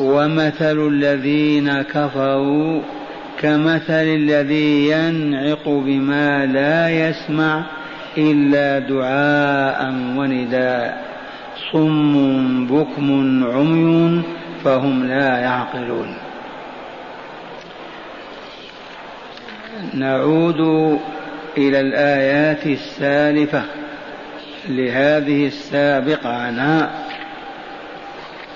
ومثل الذين كفروا كمثل الذي ينعق بما لا يسمع إلا دعاء ونداء. صم بكم عمي فهم لا يعقلون. نعود إلى الآيات السالفة لهذه السابقة. عنها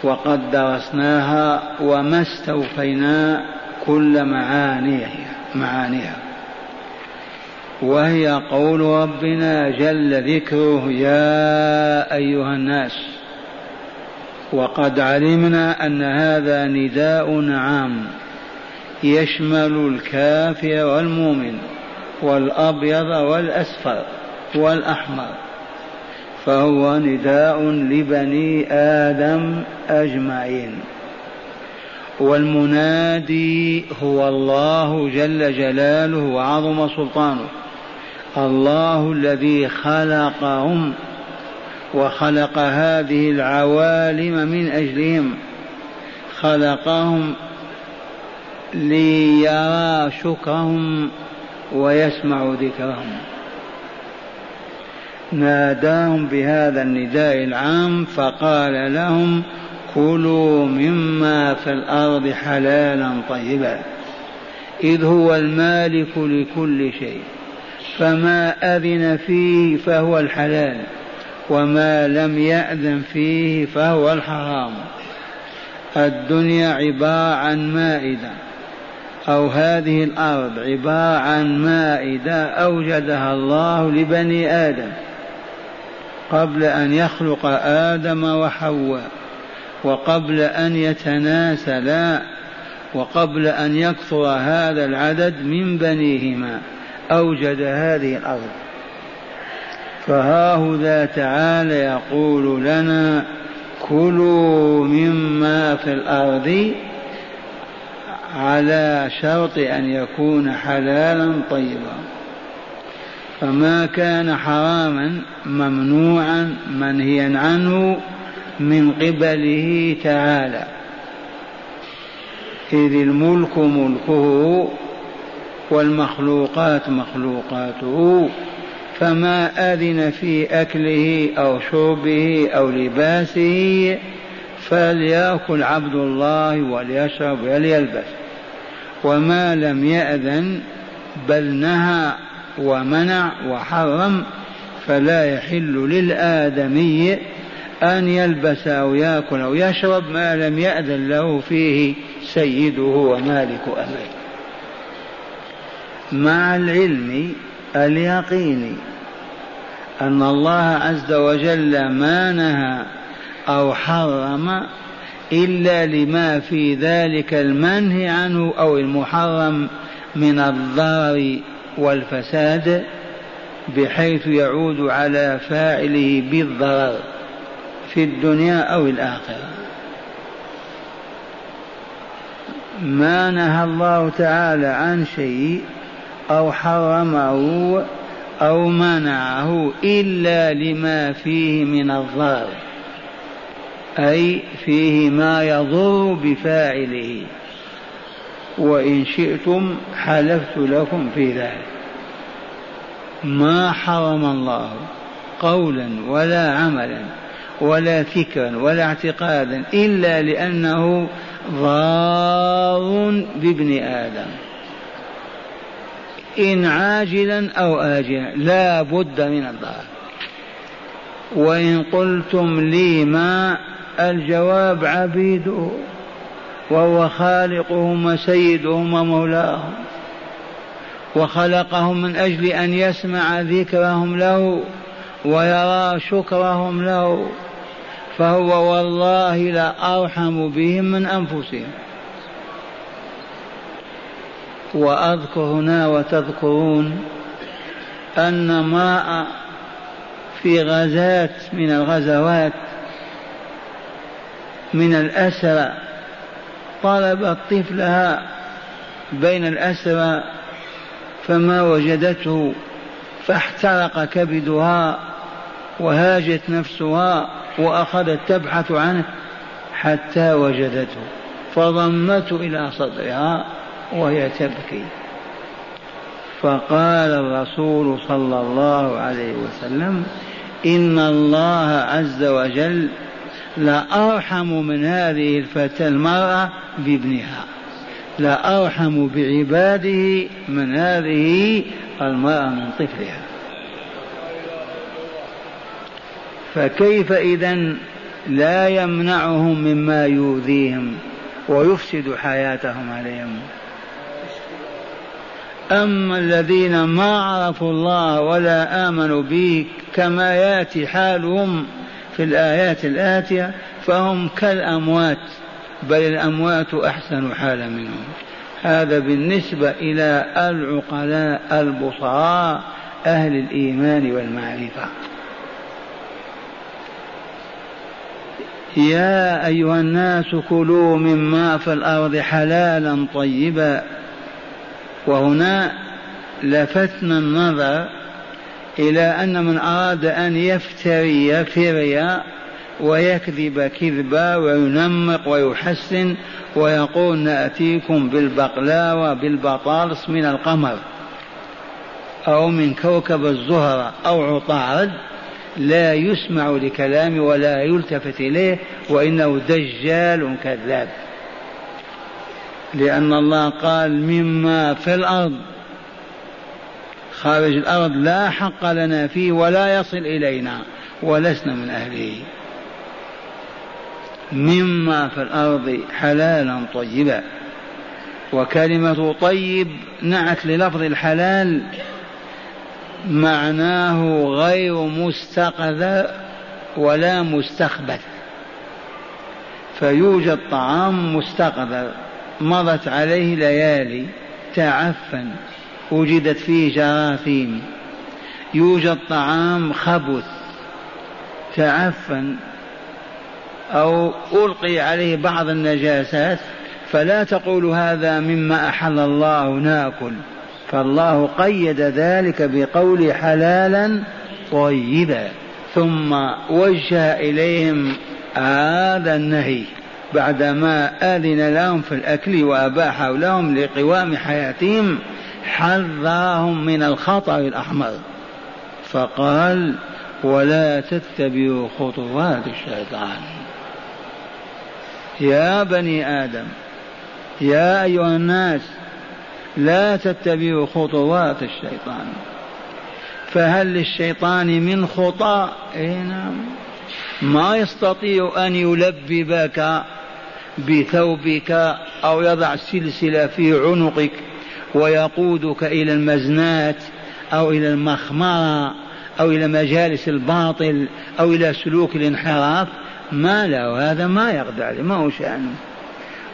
وقد درسناها وما استوفينا كل معانيها معانيها. وهي قول ربنا جل ذكره يا أيها الناس وقد علمنا أن هذا نداء عام يشمل الكافر والمؤمن والأبيض والأسفر والأحمر. فهو نداء لبني آدم أجمعين. والمنادي هو الله جل جلاله وعظم سلطانه الله الذي خلقهم وخلق هذه العوالم من أجلهم خلقهم ليرى شكرهم ويسمع ذكرهم. ناداهم بهذا النداء العام فقال لهم كلوا مما في الأرض حلالا طيبا إذ هو المالك لكل شيء فما أذن فيه فهو الحلال وما لم يأذن فيه فهو الحرام. الدنيا عباره عن مائدة أو هذه الأرض عباره عن مائدة أوجدها الله لبني آدم. قبل أن يخلق آدم وحواء وقبل أن يتناسلا وقبل أن يكثر هذا العدد من بنيهما أوجد هذه الأرض. فهاهذا تعالى يقول لنا كلوا مما في الأرض على شرط أن يكون حلالا طيبا. فما كان حراما ممنوعا منهيا عنه من قبله تعالى. إذ الملك ملكه والمخلوقات مخلوقاته فما أذن في أكله أو شربه أو لباسه فليأكل عبد الله وليشرب وليلبس. وما لم يأذن بل نهى ومنع وحرم فلا يحل للآدمي أن يلبس أو يأكل أو يشرب ما لم يأذن له فيه سيده ومالك أمره. مع العلم اليقيني أن الله عز وجل ما نهى أو حرم إلا لما في ذلك المنهي عنه أو المحرم من الضرر والفساد بحيث يعود على فاعله بالضرر في الدنيا أو الآخرة. ما نهى الله تعالى عن شيء أو حرمه أو منعه إلا لما فيه من الضرر أي فيه ما يضر بفاعله. وإن شئتم حلفت لكم في ذلك. ما حرم الله قولا ولا عملا ولا فكرا ولا اعتقادا إلا لأنه ضار بابن آدم. إن عاجلا أو آجلا لا بد من الضار وإن قلتم لي ما الجواب عبيده. وهو خالقهم وسيدهم ومولاهم وخلقهم من أجل أن يسمع ذكرهم له ويرى شكرهم له فهو والله لا أرحم بهم من أنفسهم. وأذكر هنا وتذكرون أن امرأة في غزاة من الغزوات من الأسرى طلبت طفلها بين الأسرى فما وجدته فاحترق كبدها وهاجت نفسها وأخذت تبحث عنه حتى وجدته. فضمته إلى صدرها وهي تبكي. فقال الرسول صلى الله عليه وسلم إن الله عز وجل لأرحم من هذه الفتاة المرأة بابنها. لأرحم بعباده من هذه المرأة من طفلها. فكيف إذا لا يمنعهم مما يؤذيهم ويفسد حياتهم عليهم؟ أما الذين ما عرفوا الله ولا آمنوا به كما يأتي حالهم في الآيات الآتية فهم كالأموات بل الأموات أحسن حالا منهم. هذا بالنسبة إلى العقلاء البصراء أهل الإيمان والمعرفة. يا أيها الناس كلوا مما في الأرض حلالا طيبا. وهنا لفتنا النظر إلى أن من أراد أن يفتري فريا ويكذب كذبا وينمق ويحسن ويقول نأتيكم بالبقلاوة بالبطالس من القمر أو من كوكب الزهرة أو عطارد لا يسمع لكلامه ولا يلتفت إليه وإنه دجال كذاب. لأن الله قال مما في الأرض خارج الأرض لا حق لنا فيه ولا يصل إلينا ولسنا من أهله. مما في الأرض حلالا طيبا وكلمة طيب نعت للفظ الحلال معناه غير مستقذر ولا مستخبث. فيوجد طعام مستقذر مضت عليه ليالي تعفن. وجدت فيه جراثيم. يوجد طعام خبث. تعفن. أو ألقي عليه بعض النجاسات. فلا تقول هذا مما أحل الله ناكل. فالله قيد ذلك بقول حلالا طيبا. ثم وجه إليهم هذا النهي. بعدما آذن لهم في الأكل وأباح لهم لقوام حياتهم حذرهم من الخطر الأحمر. فقال ولا تتبعوا خطوات الشيطان. يا بني آدم يا أيها الناس لا تتبعوا خطوات الشيطان. فهل للشيطان من خطى اي نعم. ما يستطيع أن يلببك بثوبك أو يضع سلسلة في عنقك. ويقودك إلى المزنات أو إلى المخمرة أو إلى مجالس الباطل أو إلى سلوك الانحراف. ما له هذا ما يقدر عليه ما هو شأنه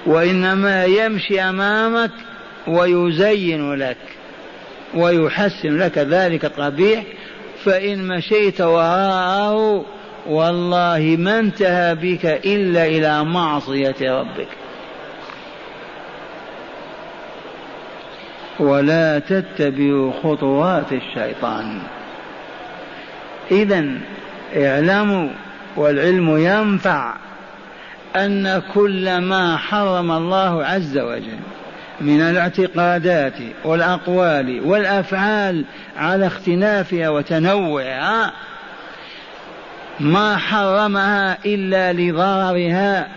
وإنما يمشي أمامك ويزين لك ويحسن لك ذلك القبيح. فإن مشيت وراءه والله ما انتهى بك إلا إلى معصية ربك. ولا تتبعوا خطوات الشيطان. إذا اعلموا والعلم ينفع أن كل ما حرم الله عز وجل من الاعتقادات والأقوال والأفعال على اختلافها وتنوعها ما حرمها إلا لضررها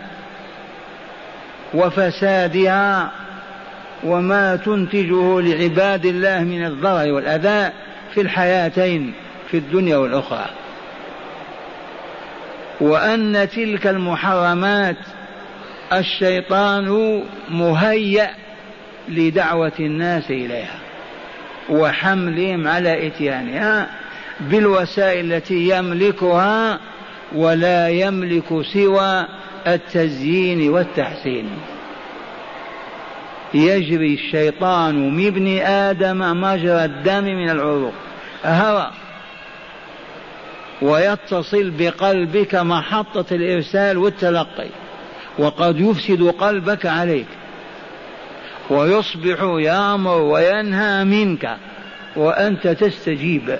وفسادها وما تنتجه لعباد الله من الضرر والأذى في الحياتين في الدنيا والأخرى. وأن تلك المحرمات الشيطان مهيأ لدعوة الناس إليها وحملهم على إتيانها بالوسائل التي يملكها ولا يملك سوى التزيين والتحسين. يجري الشيطان من ابن آدم مجرى الدم من العروق. هوى. ويتصل بقلبك محطة الإرسال والتلقي. وقد يفسد قلبك عليك. ويصبح يأمر وينهى منك. وأنت تستجيب.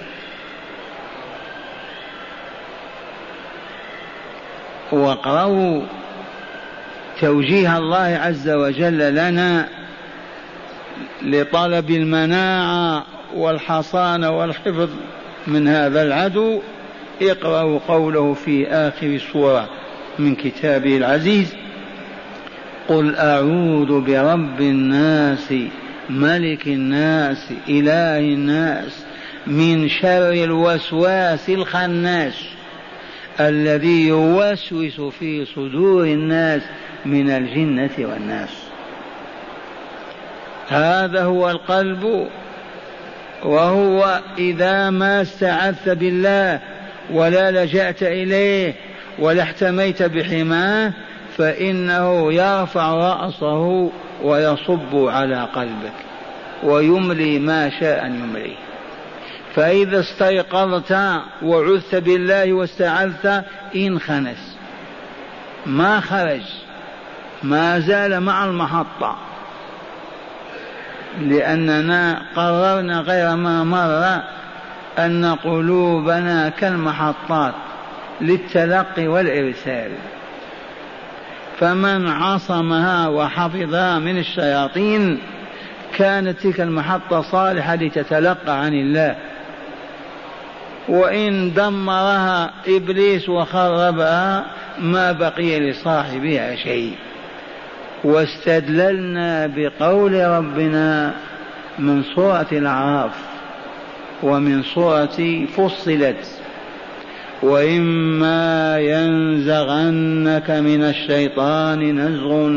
واقرأوا توجيه الله عز وجل لنا لطلب المناعة والحصانة والحفظ من هذا العدو اقرأوا قوله في آخر السورة من كتابه العزيز قل أعوذ برب الناس ملك الناس إله الناس من شر الوسواس الخناس الذي يوسوس في صدور الناس من الجنة والناس. هذا هو القلب وهو إذا ما استعذت بالله ولا لجأت إليه ولا احتميت بحماه فإنه يرفع رأسه ويصب على قلبك ويملي ما شاء أن يملي فإذا استيقظت وعذت بالله واستعذت انخنس ما خرج. ما زال مع المحطة. لأننا قررنا غير ما مر أن قلوبنا كالمحطات للتلقي والإرسال. فمن عصمها وحفظها من الشياطين كانت تلك المحطة صالحة لتتلقى عن الله. وإن دمرها إبليس وخربها ما بقي لصاحبها شيء. واستدللنا بقول ربنا من سورة الأعراف ومن سورة فصلت وإما ينزغنك من الشيطان نزغ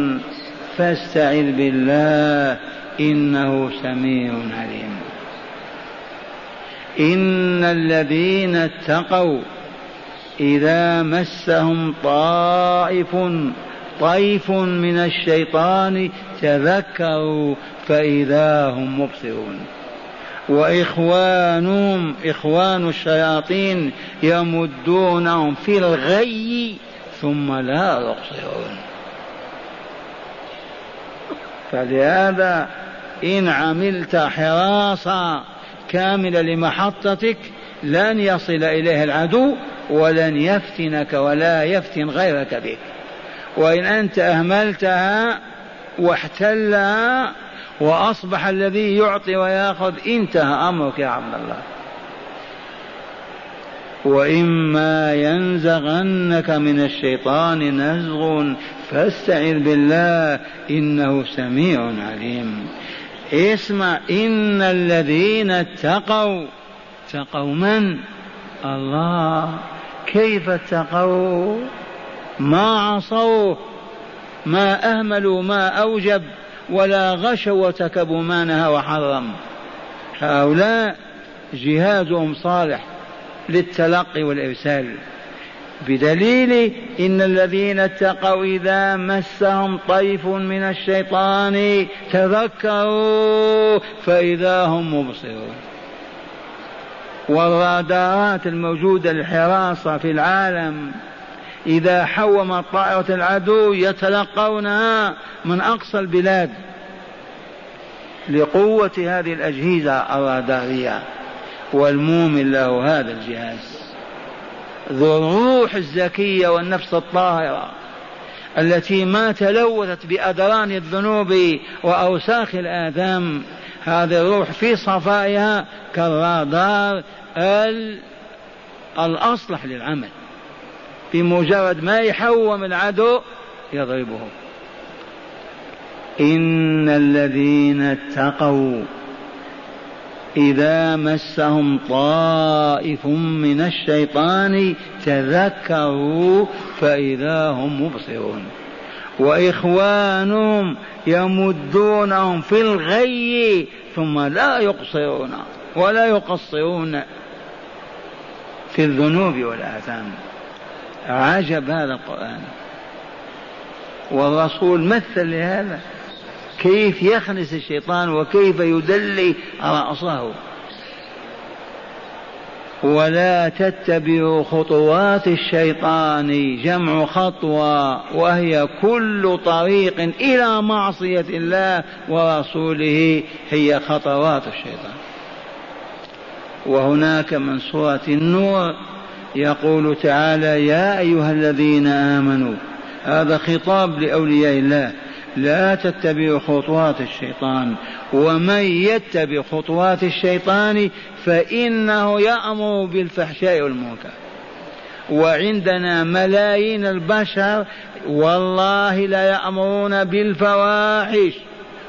فاستعذ بالله إنه سميع عليم. إن الذين اتقوا إذا مسهم طائف طيف من الشيطان تذكروا فإذا هم مبصرون. وإخوانهم إخوان الشياطين يمدونهم في الغي ثم لا يقصرون فلهذا إن عملت حراسة كاملة لمحطتك لن يصل إليها العدو ولن يفتنك ولا يفتن غيرك بك. وإن أنت أهملتها واحتلها وأصبح الذي يعطي ويأخذ انتهى أمرك يا عبد الله. وإما ينزغنك من الشيطان نزغ فاستعذ بالله إنه سميع عليم. اسمع إن الذين اتقوا اتقوا من؟ الله. كيف اتقوا؟ ما عصوه ما أهملوا ما أوجب ولا غشوا وتكبوا ما نهى وحرم هؤلاء جهازهم صالح للتلقي والإرسال. بدليل إن الذين اتقوا إذا مسهم طيف من الشيطان تذكروا فإذا هم مبصرون. والرادارات الموجودة للحراسة في العالم إذا حومت طائرة العدو يتلقونها من أقصى البلاد لقوة هذه الأجهزة الرادارية والمؤمن له هذا الجهاز. ذو الروح الزكية والنفس الطاهرة التي ما تلوثت بأدران الذنوب وأوساخ الآثام. هذه الروح في صفائها كالرادار الأصلح للعمل. بمجرد ما يحوم العدو يضربه إن الذين اتقوا إذا مسهم طائف من الشيطان تذكروا فإذا هم مبصرون. وإخوانهم يمدونهم في الغي ثم لا يقصرون ولا يقصرون في الذنوب والآثام. عجب هذا القرآن. والرسول مثل لهذا. كيف يخنس الشيطان وكيف يدلي رأسه. ولا تتبعوا خطوات الشيطان جمع خطوة وهي كل طريق إلى معصية الله ورسوله هي خطوات الشيطان. وهناك من سورة النور يقول تعالى يا أيها الذين آمنوا هذا خطاب لأولياء الله. لا تتبعوا خطوات الشيطان. ومن يتبع خطوات الشيطان فإنه يأمر بالفحشاء والمنكر. وعندنا ملايين البشر والله لا يأمرون بالفواحش.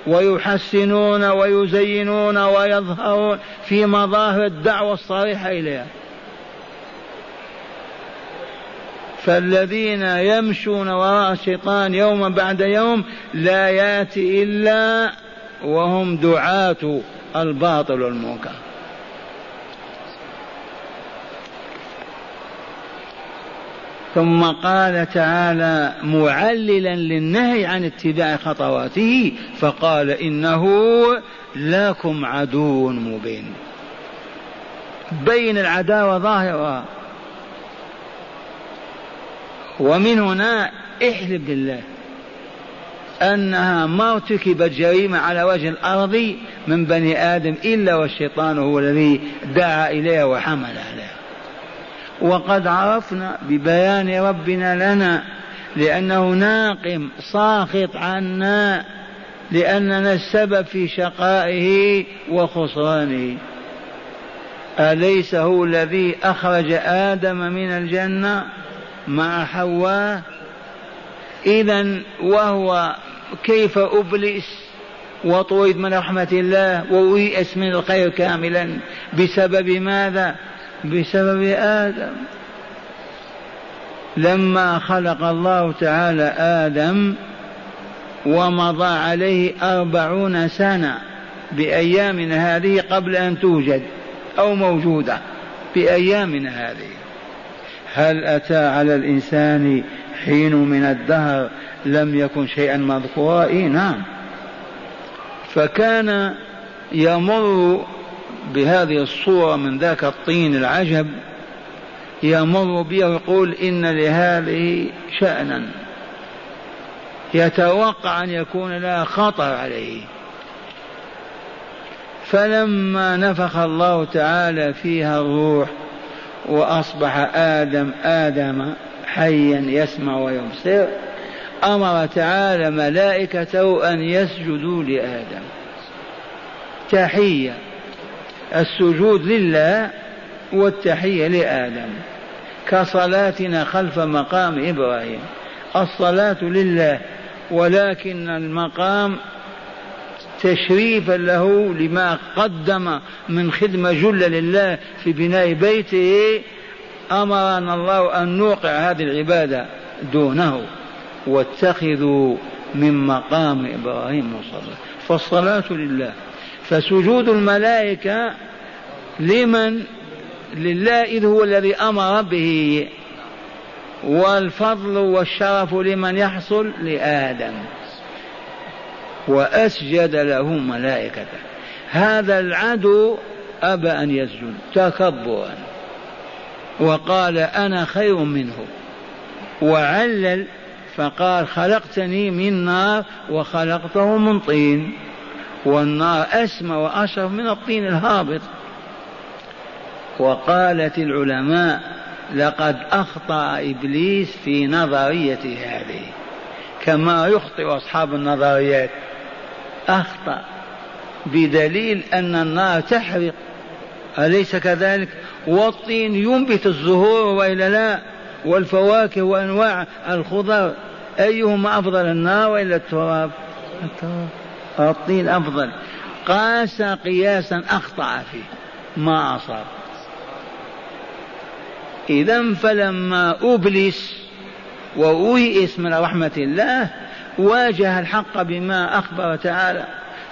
ويحسنون ويزينون ويظهرون في مظاهر الدعوة الصريحة إليها. فالذين يمشون وراء الشيطان يوما بعد يوم لا ياتي إلا وهم دعاة الباطل والمنكر. ثم قال تعالى معللا للنهي عن اتباع خطواته فقال إنه لكم عدو مبين. بين العداوة ظاهرة. ومن هنا احلف بالله أنها ما ارتكبت جريمة على وجه الأرض من بني آدم إلا والشيطان هو الذي دعا إليها وحمل عليها. وقد عرفنا ببيان ربنا لنا لأنه ناقم ساخط عنا لأننا السبب في شقائه وخسرانه. أليس هو الذي أخرج آدم من الجنة؟ مع حواء. إذا وهو كيف أبلس وطرد من رحمة الله ويأس من الخير كاملا. بسبب ماذا؟ بسبب آدم. لما خلق الله تعالى آدم ومضى عليه أربعون سنة بأيامنا هذه قبل أن توجد أو موجودة بأيامنا هذه. هل أتى على الإنسان حين من الدهر لم يكن شيئا مذكورا؟ إيه نعم. فكان يمر بهذه الصورة من ذاك الطين العجب يمر بها ويقول إن لهذه شأنا. يتوقع أن يكون لها خطر عليه. فلما نفخ الله تعالى فيها الروح وأصبح آدم آدم حيا يسمع ويبصر. أمر تعالى ملائكته أن يسجدوا لآدم. تحية. السجود لله والتحية لآدم. كصلاتنا خلف مقام إبراهيم. الصلاة لله ولكن المقام تشريفا له لما قدم من خدمة جلة لله في بناء بيته أمرنا الله أن نوقع هذه العبادة دونه واتخذوا من مقام إبراهيم مصلى. فالصلاة لله. فسجود الملائكة لمن؟ لله إذ هو الذي أمر به. والفضل والشرف لمن يحصل لآدم. وأسجد له ملائكته هذا العدو أبى أن يسجد تكبرا. وقال أنا خير منه. وعلل فقال خلقتني من نار وخلقته من طين. والنار أسمى وأشرف من الطين الهابط. وقالت العلماء لقد أخطأ إبليس في نظريته هذه. كما يخطئ أصحاب النظريات. أخطأ بدليل أن النار تحرق. أليس كذلك؟ والطين ينبت الزهور وإلا لا والفواكه وأنواع الخضر. أيهما أفضل النار وإلا التراب؟ التراب. الطين أفضل. قاس قياسا أخطأ فيه. ما أصاب. إذا فلما أبلس وأيئس من رحمة الله واجه الحق بما أخبر تعالى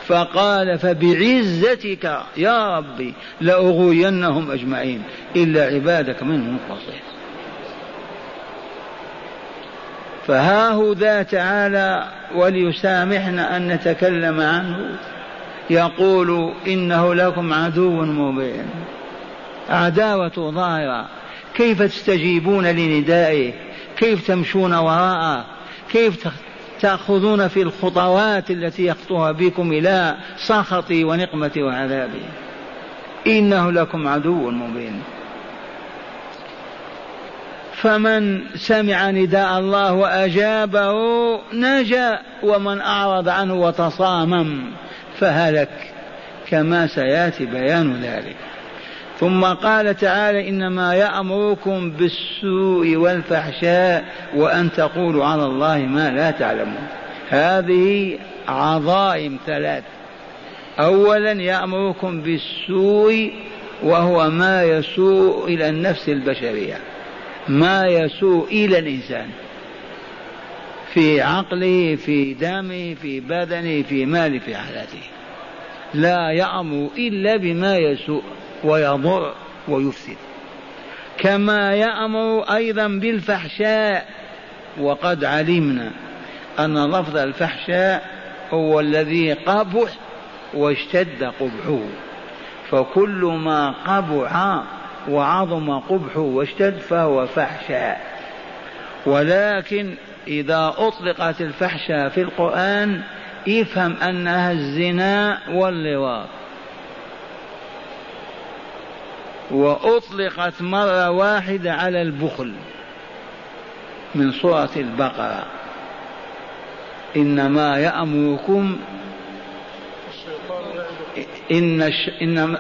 فقال فبعزتك يا ربي لأغوينهم أجمعين إلا عبادك منهم المخلصين فها هو ذا تعالى وليسامحنا أن نتكلم عنه يقول إنه لكم عدو مبين. عداوة ظاهرة كيف تستجيبون لندائه؟ كيف تمشون وراءه؟ كيف تأخذون في الخطوات التي يخطوها بكم إلى سخطي ونقمتي وعذابي. إنه لكم عدو مبين. فمن سمع نداء الله وأجابه نجا ومن أعرض عنه وتصامم فهلك. كما سيأتي بيان ذلك. ثم قال تعالى إنما يأمركم بالسوء والفحشاء وأن تقولوا على الله ما لا تعلمون. هذه عظائم ثلاث. اولا يأمركم بالسوء وهو ما يسوء إلى النفس البشرية. ما يسوء إلى الإنسان. في عقله في دمه في بدنه في ماله في حياته. لا يأمر إلا بما يسوء. ويضر ويفسد. كما يأمر أيضا بالفحشاء وقد علمنا أن لفظ الفحشاء هو الذي قبح واشتد قبحه. فكل ما قبح وعظم قبحه واشتد فهو فحشاء. ولكن إذا أطلقت الفحشاء في القرآن افهم أنها الزنا واللواط. وأطلقت مرة واحدة على البخل من سورة البقرة. إنما يأمركم إن الش... إنما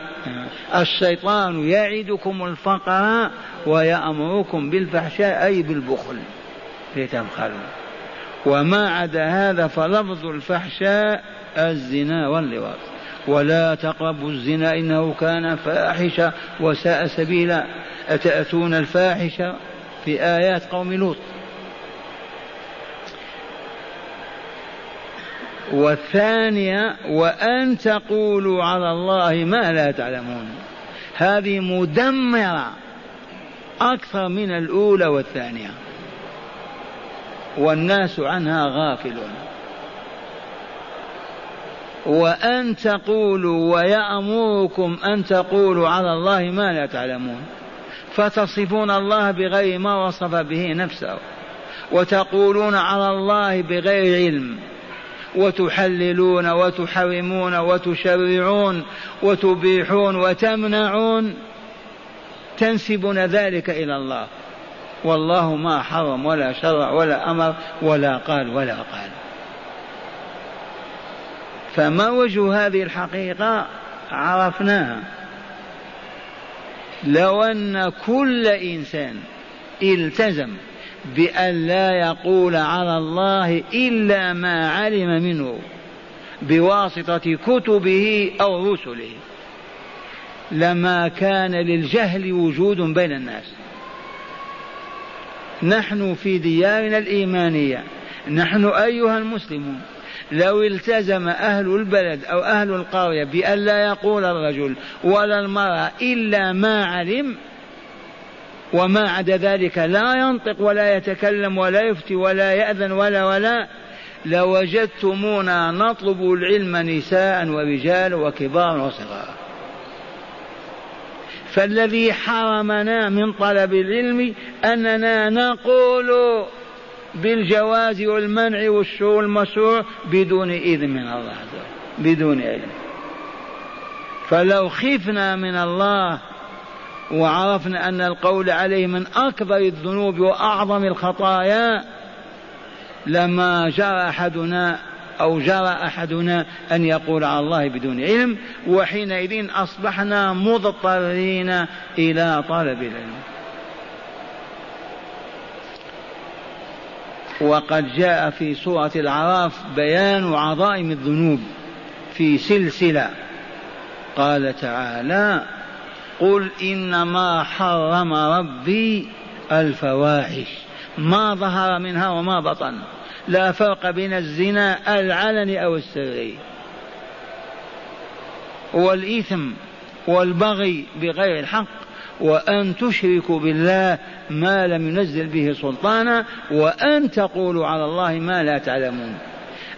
الشيطان يعدكم الفقر ويأمركم بالفحشاء أي بالبخل لتبخلوا. وما عدا هذا فلفظ الفحشاء الزنا واللواط. ولا تقربوا الزنا إنه كان فاحشة وساء سبيلا. أتأتون الفاحشة في آيات قوم لوط؟ والثانية وأن تقولوا على الله ما لا تعلمون. هذه مدمرة أكثر من الأولى والثانية. والناس عنها غافلون. وأن تقولوا ويأمركم أن تقولوا على الله ما لا تعلمون. فتصفون الله بغير ما وصف به نفسه وتقولون على الله بغير علم وتحللون وتحرمون وتشرعون وتبيحون وتمنعون تنسبون ذلك إلى الله. والله ما حرم ولا شرع ولا أمر ولا قال ولا قال. فما وجه هذه الحقيقة عرفناها. لو أن كل إنسان التزم بأن لا يقول على الله إلا ما علم منه بواسطة كتبه أو رسله لما كان للجهل وجود بين الناس. نحن في ديارنا الإيمانية نحن أيها المسلمون لو التزم أهل البلد أو أهل القرية بأن لا يقول الرجل ولا المرأة إلا ما علم وما عدا ذلك لا ينطق ولا يتكلم ولا يفتي ولا يأذن ولا ولا لوجدتمونا نطلب العلم نساء ورجال وكبار وصغار. فالذي حرمنا من طلب العلم أننا نقول بالجواز والمنع والشروع والمشروع بدون إذن من الله عز وجل بدون علم. فلو خفنا من الله وعرفنا أن القول عليه من أكبر الذنوب وأعظم الخطايا لما جرى أحدنا أو جرى أحدنا أن يقول على الله بدون علم وحينئذ أصبحنا مضطرين إلى طلب العلم. وقد جاء في سورة العراف بيان عظائم الذنوب في سلسلة. قال تعالى قل إنما حرم ربي الفواحش. ما ظهر منها وما بطن. لا فرق بين الزنا العلني أو السري والإثم والبغي بغير الحق. وأن تشركوا بالله ما لم ينزل به سلطانا وأن تقولوا على الله ما لا تعلمون.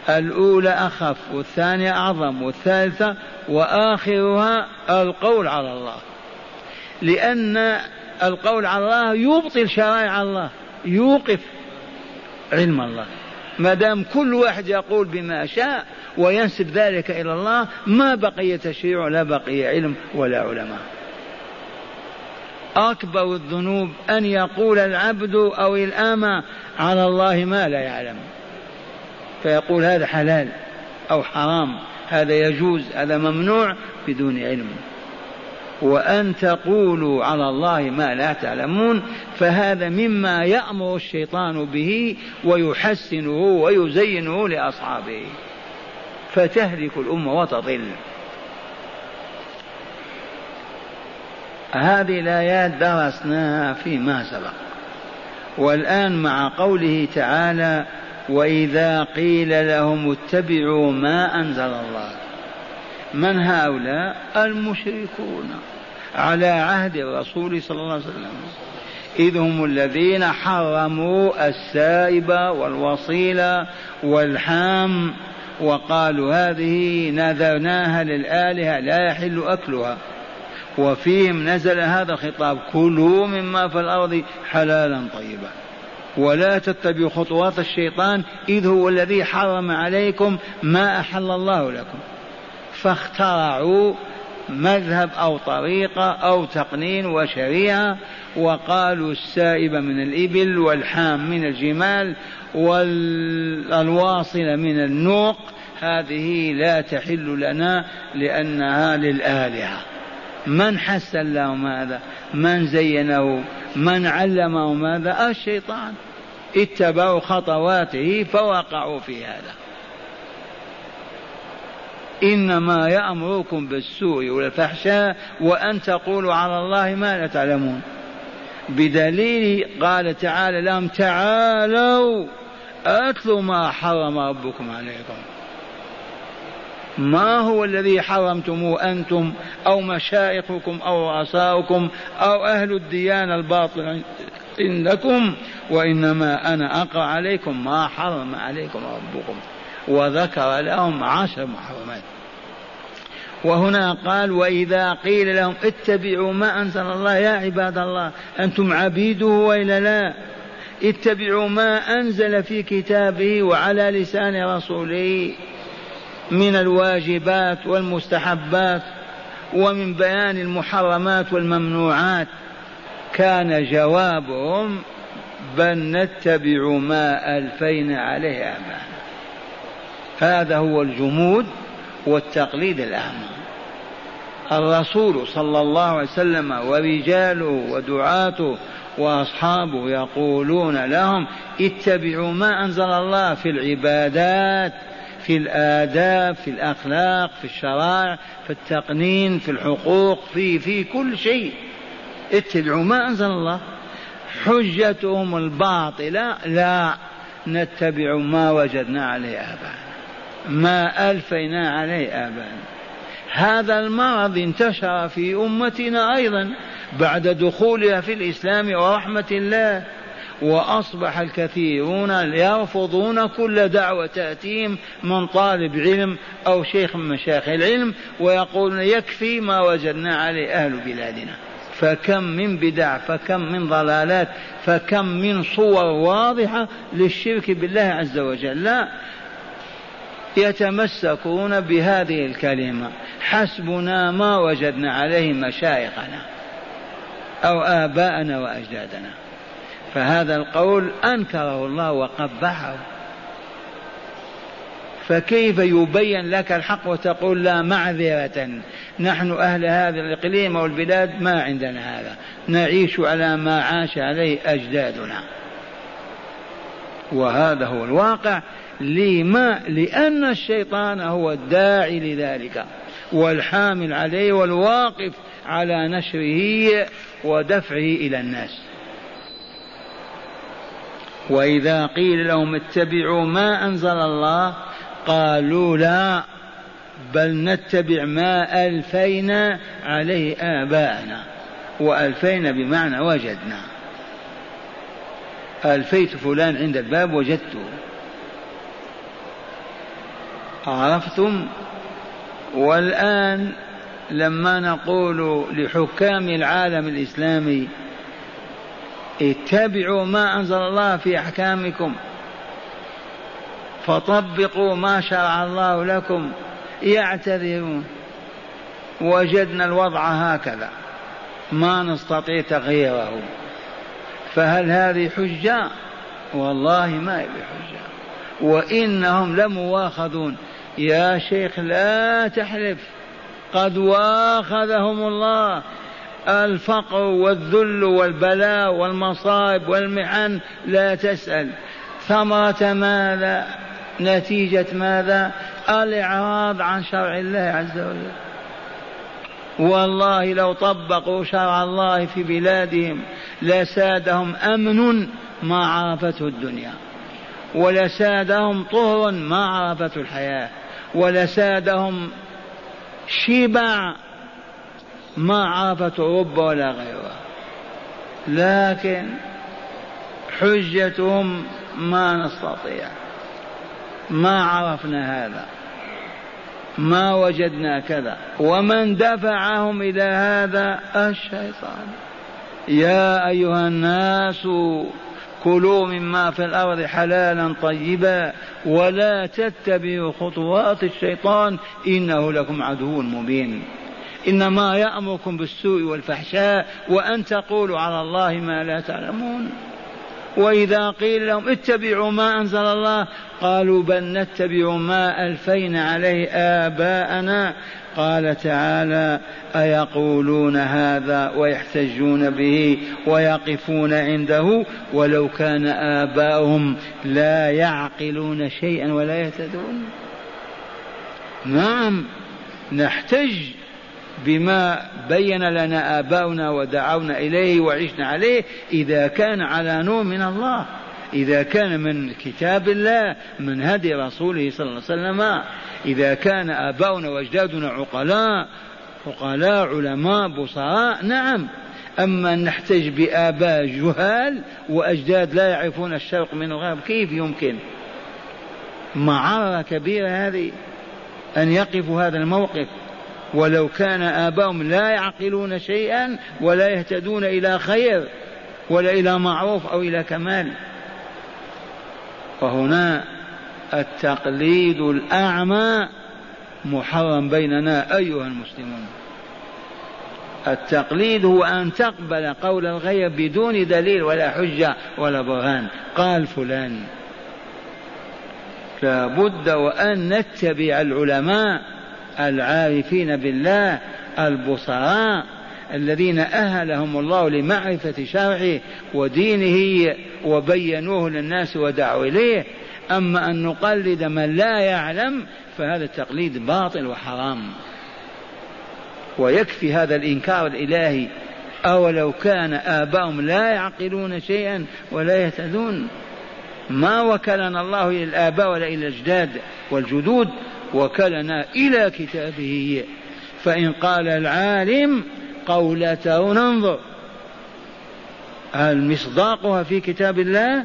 الأولى أخف والثانية أعظم والثالثة وآخرها القول على الله. لأن القول على الله يبطل شرائع الله يوقف علم الله. ما دام كل واحد يقول بما شاء وينسب ذلك إلى الله ما بقي تشريع ولا بقي علم ولا علماء. أكبر الذنوب أن يقول العبد أو الأمة على الله ما لا يعلم. فيقول هذا حلال أو حرام هذا يجوز هذا ممنوع بدون علم. وأن تقولوا على الله ما لا تعلمون فهذا مما يأمر الشيطان به ويحسنه ويزينه لأصحابه. فتهلك الأمة وتضل. هذه الآيات درسناها فيما سبق. والآن مع قوله تعالى وإذا قيل لهم اتبعوا ما أنزل الله. من هؤلاء؟ المشركون. على عهد الرسول صلى الله عليه وسلم. إذ هم الذين حرموا السائب والوصيل والحام وقالوا هذه نذرناها للآلهة لا يحل أكلها. وفيهم نزل هذا الخطاب كلوا مما في الأرض حلالا طيبا. ولا تتبعوا خطوات الشيطان إذ هو الذي حرم عليكم ما أحل الله لكم. فاخترعوا مذهب أو طريقة أو تقنين وشريعة وقالوا السائب من الإبل والحام من الجمال والواصل من النوق هذه لا تحل لنا لأنها للآلهة. من حسن لهم هذا من زينه؟ من علمه ماذا؟ الشيطان. اتبعوا خطواته فوقعوا في هذا. إنما يأمركم بالسوء والفحشاء وأن تقولوا على الله ما لا تعلمون. بدليل قال تعالى لهم تعالوا أتلوا ما حرم ربكم عليكم. ما هو الذي حرمتموه أنتم أو مشايخكم أو رؤساؤكم أو أهل الديانة الباطلة إنكم وإنما أنا أقرأ عليكم ما حرم عليكم ربكم وذكر لهم عشر محرمات. وهنا قال وإذا قيل لهم اتبعوا ما أنزل الله يا عباد الله أنتم عبيده وإلا لا؟ اتبعوا ما أنزل في كتابه وعلى لسان رسوله. من الواجبات والمستحبات ومن بيان المحرمات والممنوعات. كان جوابهم بل نتبع ما ألفينا عليه آباءنا هذا هو الجمود والتقليد الأعمى الرسول صلى الله عليه وسلم ورجاله ودعاته وأصحابه يقولون لهم اتبعوا ما أنزل الله في العبادات. في الآداب في الأخلاق في الشرائع في التقنين في الحقوق في في كل شيء. اتبعوا ما أنزل الله. حجتهم الباطلة لا نتبع ما وجدنا عليه آباءنا. ما ألفينا عليه آباءنا. هذا المرض انتشر في أمتنا أيضا بعد دخولها في الإسلام ورحمة الله. وأصبح الكثيرون يرفضون كل دعوة تأتيهم من طالب علم أو شيخ من مشايخ العلم ويقولون يكفي ما وجدنا عليه أهل بلادنا. فكم من بدع فكم من ضلالات فكم من صور واضحة للشرك بالله عز وجل. لا يتمسكون بهذه الكلمة. حسبنا ما وجدنا عليه مشايخنا أو آباءنا وأجدادنا. فهذا القول أنكره الله وقبحه. فكيف يبين لك الحق وتقول لا معذرة؟ نحن أهل هذا الإقليم والبلاد ما عندنا هذا. نعيش على ما عاش عليه أجدادنا. وهذا هو الواقع. لما؟ لأن الشيطان هو الداعي لذلك. والحامل عليه والواقف على نشره ودفعه إلى الناس. وإذا قيل لهم اتبعوا ما أنزل الله قالوا لا بل نتبع ما ألفينا عليه آباءنا وألفينا بمعنى وجدنا. ألفيت فلان عند الباب وجدته. عرفتم؟ والآن لما نقول لحكام العالم الإسلامي اتبعوا ما أنزل الله في أحكامكم. فطبقوا ما شرع الله لكم. يعتذرون. وجدنا الوضع هكذا. ما نستطيع تغييره. فهل هذه حجة؟ والله ما هي بحجة. وإنهم لمواخذون. يا شيخ لا تحلف. قد واخذهم الله. الفقر والذل والبلاء والمصائب والمحن لا تسأل. ثمرة ماذا؟ نتيجة ماذا؟ الإعراض عن شرع الله عز وجل. والله لو طبقوا شرع الله في بلادهم لسادهم أمن ما عرفته الدنيا ولسادهم طهر ما عرفته الحياة ولسادهم شبع ما عرفت أوروبا ولا غيرها. لكن حجتهم ما نستطيع. ما عرفنا هذا. ما وجدنا كذا. ومن دفعهم إلى هذا الشيطان. يا أيها الناس كلوا مما في الأرض حلالا طيبا ولا تتبعوا خطوات الشيطان. إنه لكم عدو مبين. إنما يأمركم بالسوء والفحشاء وأن تقولوا على الله ما لا تعلمون. وإذا قيل لهم اتبعوا ما أنزل الله قالوا بل نتبع ما ألفينا عليه آباءنا. قال تعالى أيقولون هذا ويحتجون به ويقفون عنده ولو كان آباؤهم لا يعقلون شيئا ولا يهتدون. نعم نحتج بما بين لنا آباؤنا ودعونا إليه وعشنا عليه إذا كان على نور من الله. إذا كان من كتاب الله من هدي رسوله صلى الله عليه وسلم. إذا كان آباؤنا وأجدادنا عقلاء عقلاء علماء بصراء نعم. أما نحتج بآباء جهال وأجداد لا يعرفون الشرق من الغرب كيف يمكن؟ معرة كبيرة هذه أن يقفوا هذا الموقف. ولو كان آباؤهم لا يعقلون شيئا ولا يهتدون إلى خير ولا إلى معروف أو إلى كمال. وهنا التقليد الأعمى محرم بيننا أيها المسلمون. التقليد هو أن تقبل قول الغير بدون دليل ولا حجة ولا برهان. قال فلان لابد وأن نتبع العلماء العارفين بالله البصراء الذين أهلهم الله لمعرفة شرعه ودينه وبينوه للناس ودعوا إليه. أما أن نقلد من لا يعلم فهذا التقليد باطل وحرام. ويكفي هذا الإنكار الإلهي. أولو كان آباؤهم لا يعقلون شيئا ولا يهتدون. ما وكلنا الله إلى الآباء ولا إلى الأجداد والجدود. وكلنا إلى كتابه. فإن قال العالم قولته ننظر. هل مصداقها في كتاب الله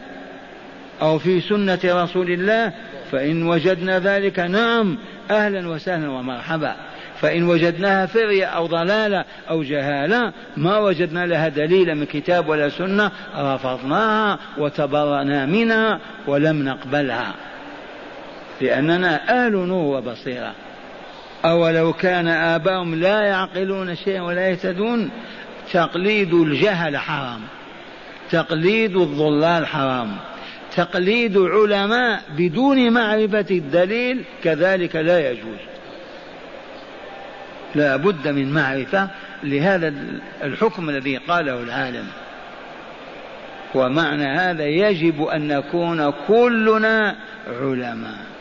أو في سنة رسول الله؟ فإن وجدنا ذلك نعم أهلا وسهلا ومرحبا. فإن وجدناها فرية أو ضلالة أو جهالة ما وجدنا لها دليلا من كتاب ولا سنة رفضناها وتبرأنا منها ولم نقبلها. لأننا أهل نور وبصيرة. أولو كان آباؤهم لا يعقلون شيئا ولا يهتدون؟ تقليد الجهل حرام. تقليد الضلال حرام. تقليد علماء بدون معرفة الدليل كذلك لا يجوز. لا بد من معرفة لهذا الحكم الذي قاله العالم. ومعنى هذا يجب أن نكون كلنا علماء.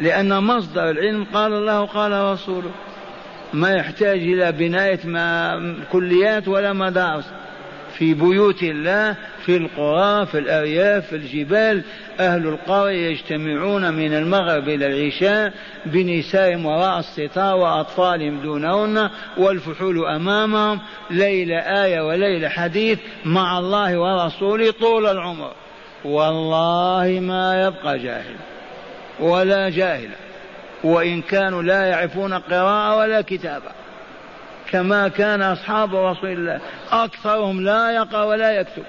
لأن مصدر العلم قال الله قال رسوله. ما يحتاج إلى بناية ما كليات ولا مدارس. في بيوت الله في القرى في الأرياف في الجبال أهل القرية يجتمعون من المغرب إلى العشاء بنسائهم وراء الستار وأطفالهم دونهن والفحول أمامهم. ليلة آية وليلة حديث مع الله ورسوله طول العمر. والله ما يبقى جاهل. ولا جاهلا وإن كانوا لا يعرفون قراءة ولا كتابة. كما كان أصحاب رسول الله أكثرهم لا يقرأ ولا يكتب.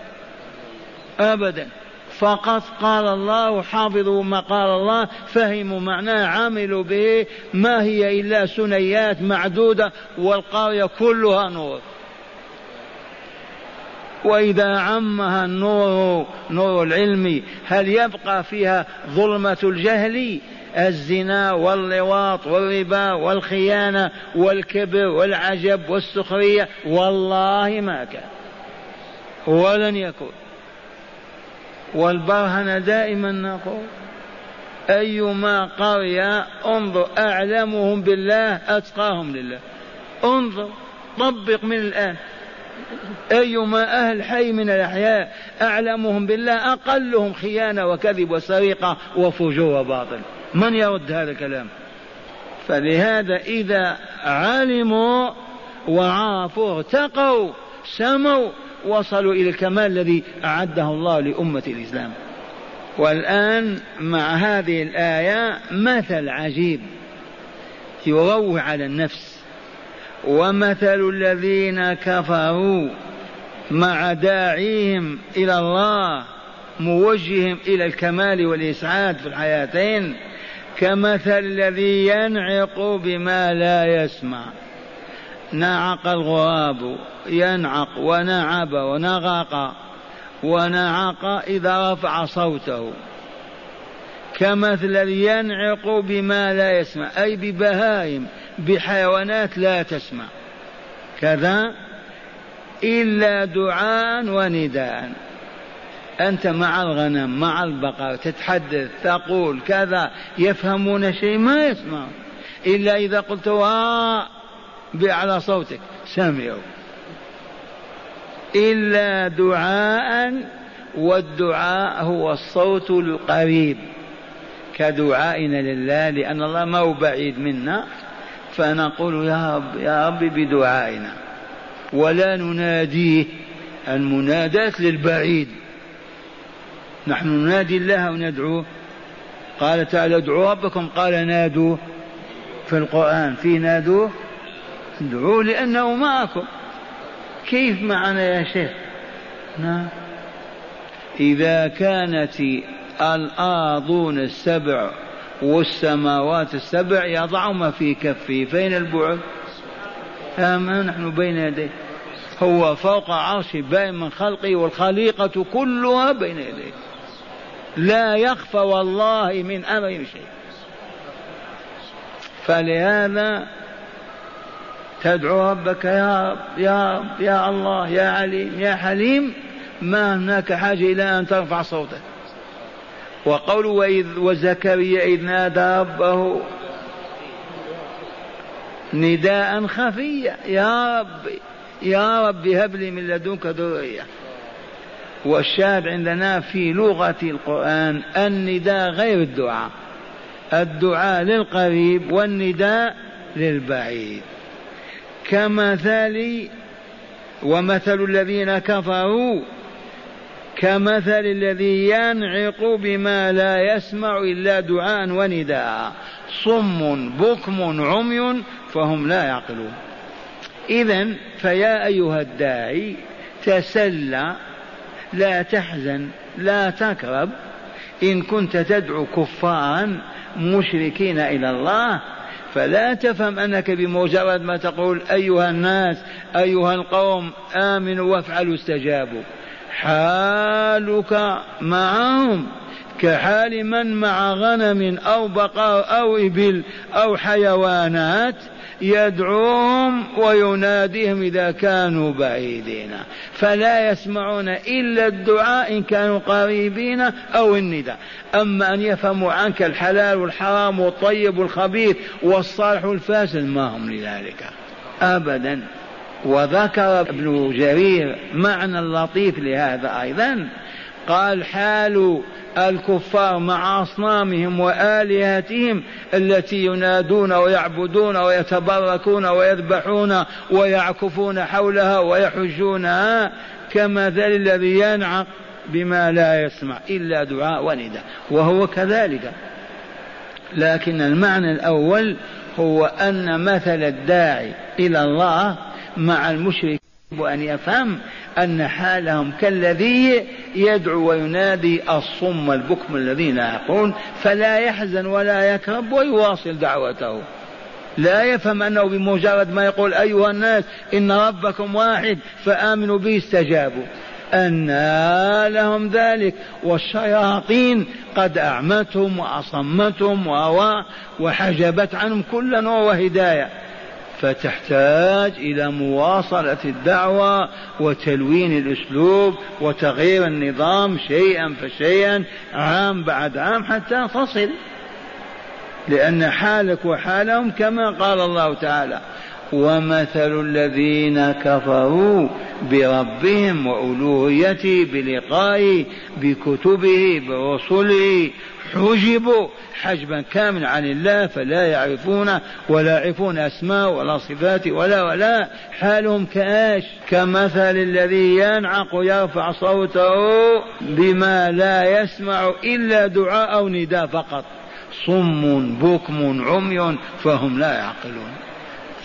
أبدا. فقط قال الله حافظوا ما قال الله فهموا معناه عملوا به ما هي إلا سنيات معدودة والقرية كلها نور. وإذا عمها النور نور العلم هل يبقى فيها ظلمة الجهل؟ الزنا واللواط والربا والخيانة والكبر والعجب والسخرية والله ما كان. ولن يكون. والبرهن دائما نقول أيما قرية انظر أعلمهم بالله أتقاهم لله. انظر طبق من الآن. أيما أهل حي من الأحياء أعلمهم بالله أقلهم خيانة وكذب وسرقة وفجور وباطل. من يرد هذا الكلام؟ فلهذا إذا علموا وعرفوا ارتقوا سموا وصلوا إلى الكمال الذي أعده الله لأمة الإسلام. والآن مع هذه الآية مثل عجيب يروع على النفس. ومثل الذين كفروا مع داعيهم إلى الله موجههم إلى الكمال والإسعاد في الحياتين كمثل الذي ينعق بما لا يسمع. نعق الغراب ينعق ونعب ونغق ونعق إذا رفع صوته. كمثل الذي ينعق بما لا يسمع أي ببهائم بحيوانات لا تسمع. كذا إلا دعاء ونداء. أنت مع الغنم مع البقر تتحدث تقول كذا يفهمون شيء ما يسمعون إلا إذا قلت بأعلى صوتك سمعوا. إلا دعاء والدعاء هو الصوت القريب. كدعائنا لله لأن الله ما هو بعيد منا. فنقول يا رب يا رب بدعائنا. ولا نناديه المناداة للبعيد. نحن ننادي الله وندعوه قال تعالى ادعوا ربكم. قال نادوه في القرآن. في نادوه ادعوه لأنه معكم. كيف معنا يا شيخ؟ نعم إذا كانت الأرضون السبع والسماوات السبع يضعهما في كفه فين البعد؟ أما نحن بين يديه. هو فوق عرش باين من خلقه والخليقة كلها بين يديه. لا يخفى والله من أمر شيء. فلهذا تدعو ربك يا رب يا رب يا الله يا عليم يا حليم ما هناك حاجة إلى أن ترفع صوتك. وقوله وإذ وزكريا إذ نادى ربه نداء خفيا يا رب يا رب هب لي من لدنك ذرية. والشاهد عندنا في لغة القرآن النداء غير الدعاء. الدعاء للقريب والنداء للبعيد. كمثل ومثل الذين كفروا كمثل الذي ينعق بما لا يسمع إلا دعاء ونداء. صم بكم عمي فهم لا يعقلون. إذا فيا أيها الداعي تسلى لا تحزن لا تكرب. إن كنت تدعو كفارا مشركين إلى الله فلا تفهم أنك بمجرد ما تقول أيها الناس أيها القوم آمنوا وافعلوا استجابوا. حالك معهم كحال من مع غنم أو بقر أو إبل أو حيوانات يدعوهم ويناديهم إذا كانوا بعيدين. فلا يسمعون إلا الدعاء إن كانوا قريبين أو النداء. أما أن يفهموا عنك الحلال والحرام والطيب والخبيث والصالح والفاسد ما هم لذلك. أبدا. وذكر ابن جرير معنى لطيف لهذا أيضا. قال حال الكفار مع أصنامهم وآلهتهم التي ينادون ويعبدون ويتبركون ويذبحون ويعكفون حولها ويحجونها كمثل الذي ينعق بما لا يسمع إلا دعاء ونداء وهو كذلك. لكن المعنى الأول هو أن مثل الداعي إلى الله مع المشرك وأن يفهم أن حالهم كالذي يدعو وينادي الصم البكم الذين يقول فلا يحزن ولا يكرب ويواصل دعوته. لا يفهم أنه بمجرد ما يقول أيها الناس إن ربكم واحد فآمنوا به استجابوا. أنى لهم ذلك والشياطين قد أعمتهم وأصمتهم وحجبت عنهم كل نور وهداية. فتحتاج إلى مواصلة الدعوة وتلوين الأسلوب وتغيير النظام شيئا فشيئا عام بعد عام حتى تصل. لأن حالك وحالهم كما قال الله تعالى ومثل الذين كفروا بربهم وألوهيته بلقائه بكتبه برسله حجبوا حجبا كاملا عن الله فلا يعرفونه ولا يعرفون أسماء ولا صفات ولا ولا حالهم كاش كمثل الذي ينعق يرفع صوته بما لا يسمع إلا دعاء أو نداء فقط. صم بكم عمي فهم لا يعقلون.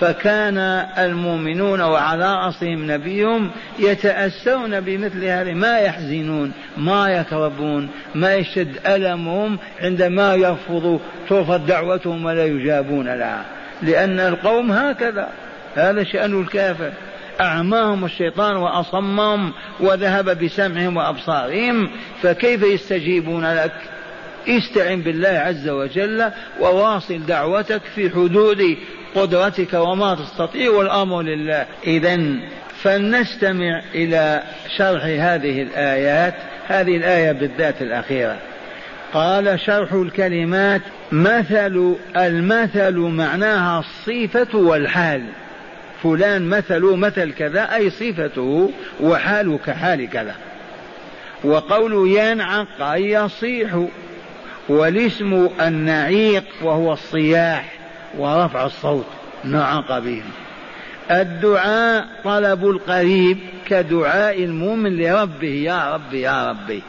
فكان المؤمنون وعلى رأسهم نبيهم يتأسون بمثل هذا ما يحزنون ما يكربون ما يشد ألمهم عندما يرفضوا ترفض دعوتهم ولا يجابون لها. لأن القوم هكذا هذا شأن الكافر. أعماهم الشيطان وأصمهم وذهب بسمعهم وأبصارهم فكيف يستجيبون لك؟ استعن بالله عز وجل وواصل دعوتك في حدود قدرتك وما تستطيع والامر لله. اذا فلنستمع إلى شرح هذه الآيات هذه الآية بالذات الأخيرة. قال شرح الكلمات مثل المثل معناها الصفة والحال. فلان مثل مثل كذا أي صفته وحاله كحال كذا. وقول ينعق أي يصيح. والاسم النعيق وهو الصياح. ورفع الصوت نعق بهم. الدعاء طلب القريب كدعاء المؤمن لربه يا ربي يا ربي.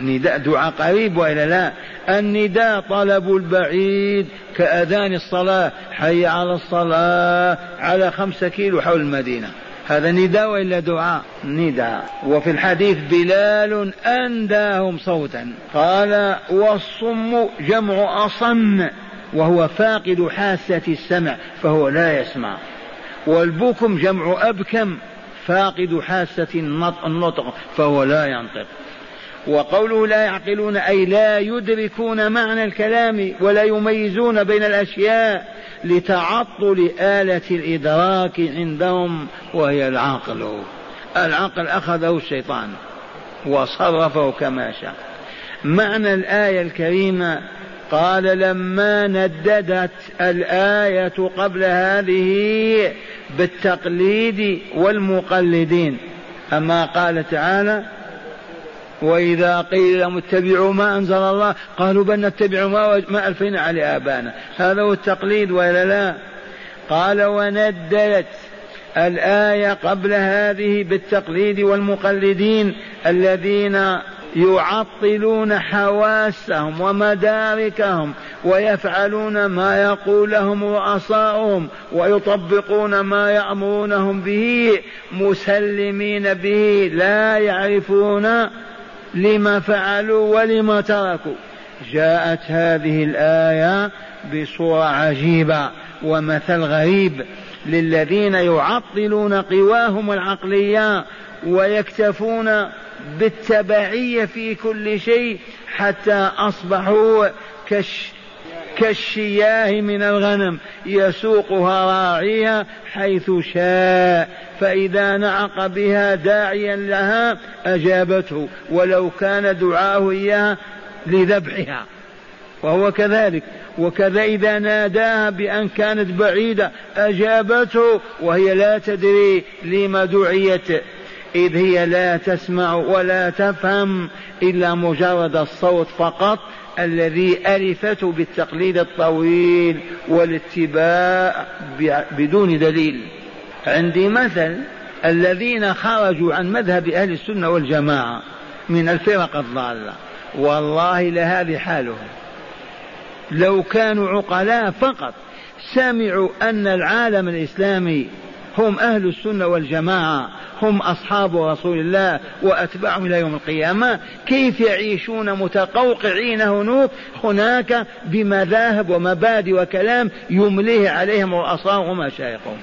نداء دعاء قريب وإلا لا؟ النداء طلب البعيد كأذان الصلاة حي على الصلاة على خمسة كيلو حول المدينة. هذا نداء وإلا دعاء؟ نداء. وفي الحديث بلال أنداهم صوتا قال والصم جمع أصم. وهو فاقد حاسة السمع فهو لا يسمع. والبكم جمع أبكم فاقد حاسة النطق فهو لا ينطق. وقوله لا يعقلون أي لا يدركون معنى الكلام ولا يميزون بين الأشياء لتعطل آلة الإدراك عندهم وهي العقل. العقل أخذه الشيطان وصرفه كما شاء. معنى الآية الكريمة قال لما نددت الآية قبل هذه بالتقليد والمقلدين. أما قال تعالى وإذا قيل لهم اتبعوا ما أنزل الله قالوا بل نتبع ما, ما ألفينا على آبانا. هذا هو التقليد ولا لا؟ قال وندلت الآية قبل هذه بالتقليد والمقلدين الذين يعطلون حواسهم ومداركهم ويفعلون ما يقول لهم رؤساؤهم ويطبقون ما يأمرونهم به مسلمين به لا يعرفون لما فعلوا ولما تركوا. جاءت هذه الآية بصورة عجيبة ومثل غريب للذين يعطلون قواهم العقلية ويكتفون بالتبعية في كل شيء حتى أصبحوا كش كالشياه من الغنم يسوقها راعيها حيث شاء فإذا نعق بها داعيا لها أجابته ولو كان دعاه إياها لذبحها. وهو كذلك. وكذا إذا ناداها بأن كانت بعيدة أجابته وهي لا تدري لما دعيت. إذ هي لا تسمع ولا تفهم إلا مجرد الصوت فقط الذي ألفته بالتقليد الطويل والاتباع بدون دليل. عندي مثل الذين خرجوا عن مذهب أهل السنة والجماعة من الفرق الضالة. والله لهذه حالهم. لو كانوا عقلاء فقط سمعوا أن العالم الإسلامي هم أهل السنة والجماعة هم أصحاب رسول الله وأتباعهم إلى يوم القيامة. كيف يعيشون متقوقعين هناك هناك بمذاهب ومبادئ وكلام يمليه عليهم رؤساءهم ومشايخهم.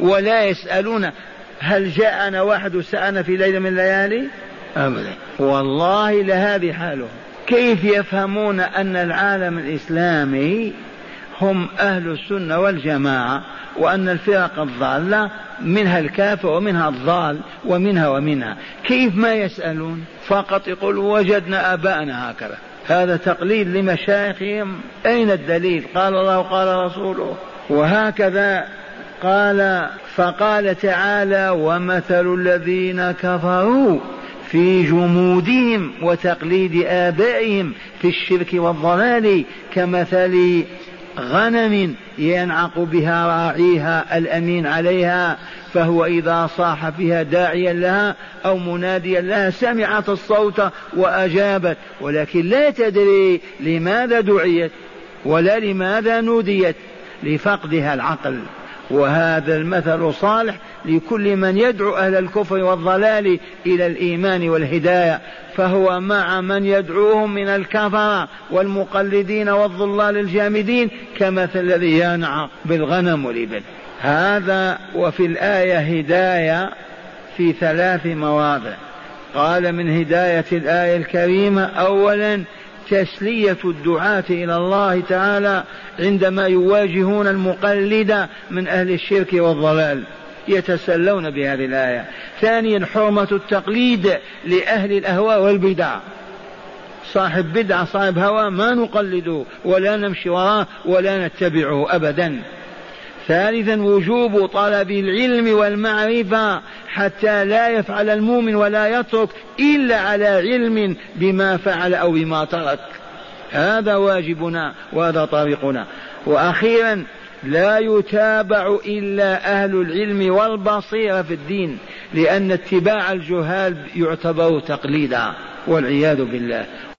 ولا يسألون هل جاءنا واحد سألنا في ليلة من الليالي؟ أبدا. والله لهذه حالهم. كيف يفهمون أن العالم الإسلامي هم أهل السنة والجماعة وأن الفرق الضالة منها الكافر ومنها الضال ومنها ومنها. كيف ما يسألون؟ فقط يقول وجدنا آباءنا هكذا. هذا تقليد لمشايخهم. أين الدليل؟ قال الله قال رسوله. وهكذا قال فقال تعالى ومثل الذين كفروا في جمودهم وتقليد آبائهم في الشرك والضلال كمثل غنم ينعق بها راعيها الأمين عليها فهو إذا صاح فيها داعيا لها أو مناديا لها سمعت الصوت وأجابت ولكن لا تدري لماذا دعيت ولا لماذا نوديت لفقدها العقل. وهذا المثل صالح لكل من يدعو أهل الكفر والضلال إلى الإيمان والهداية فهو مع من يدعوهم من الكفرة والمقلدين والضلال الجامدين كمثل الذي ينعق بالغنم والإبل. هذا وفي الآية هداية في ثلاث مواضع. قال من هداية الآية الكريمة أولا تسلية الدعاة إلى الله تعالى عندما يواجهون المقلد من أهل الشرك والضلال. يتسلون بهذه الآية. ثانيا حرمة التقليد لأهل الأهواء والبدع. صاحب بدعة صاحب هوى ما نقلده ولا نمشي وراه ولا نتبعه أبدا. ثالثا وجوب طلب العلم والمعرفة حتى لا يفعل المؤمن ولا يترك إلا على علم بما فعل أو بما ترك. هذا واجبنا وهذا طريقنا. وأخيرا لا يتابع إلا أهل العلم والبصيرة في الدين لأن اتباع الجهال يعتبر تقليدا والعياذ بالله.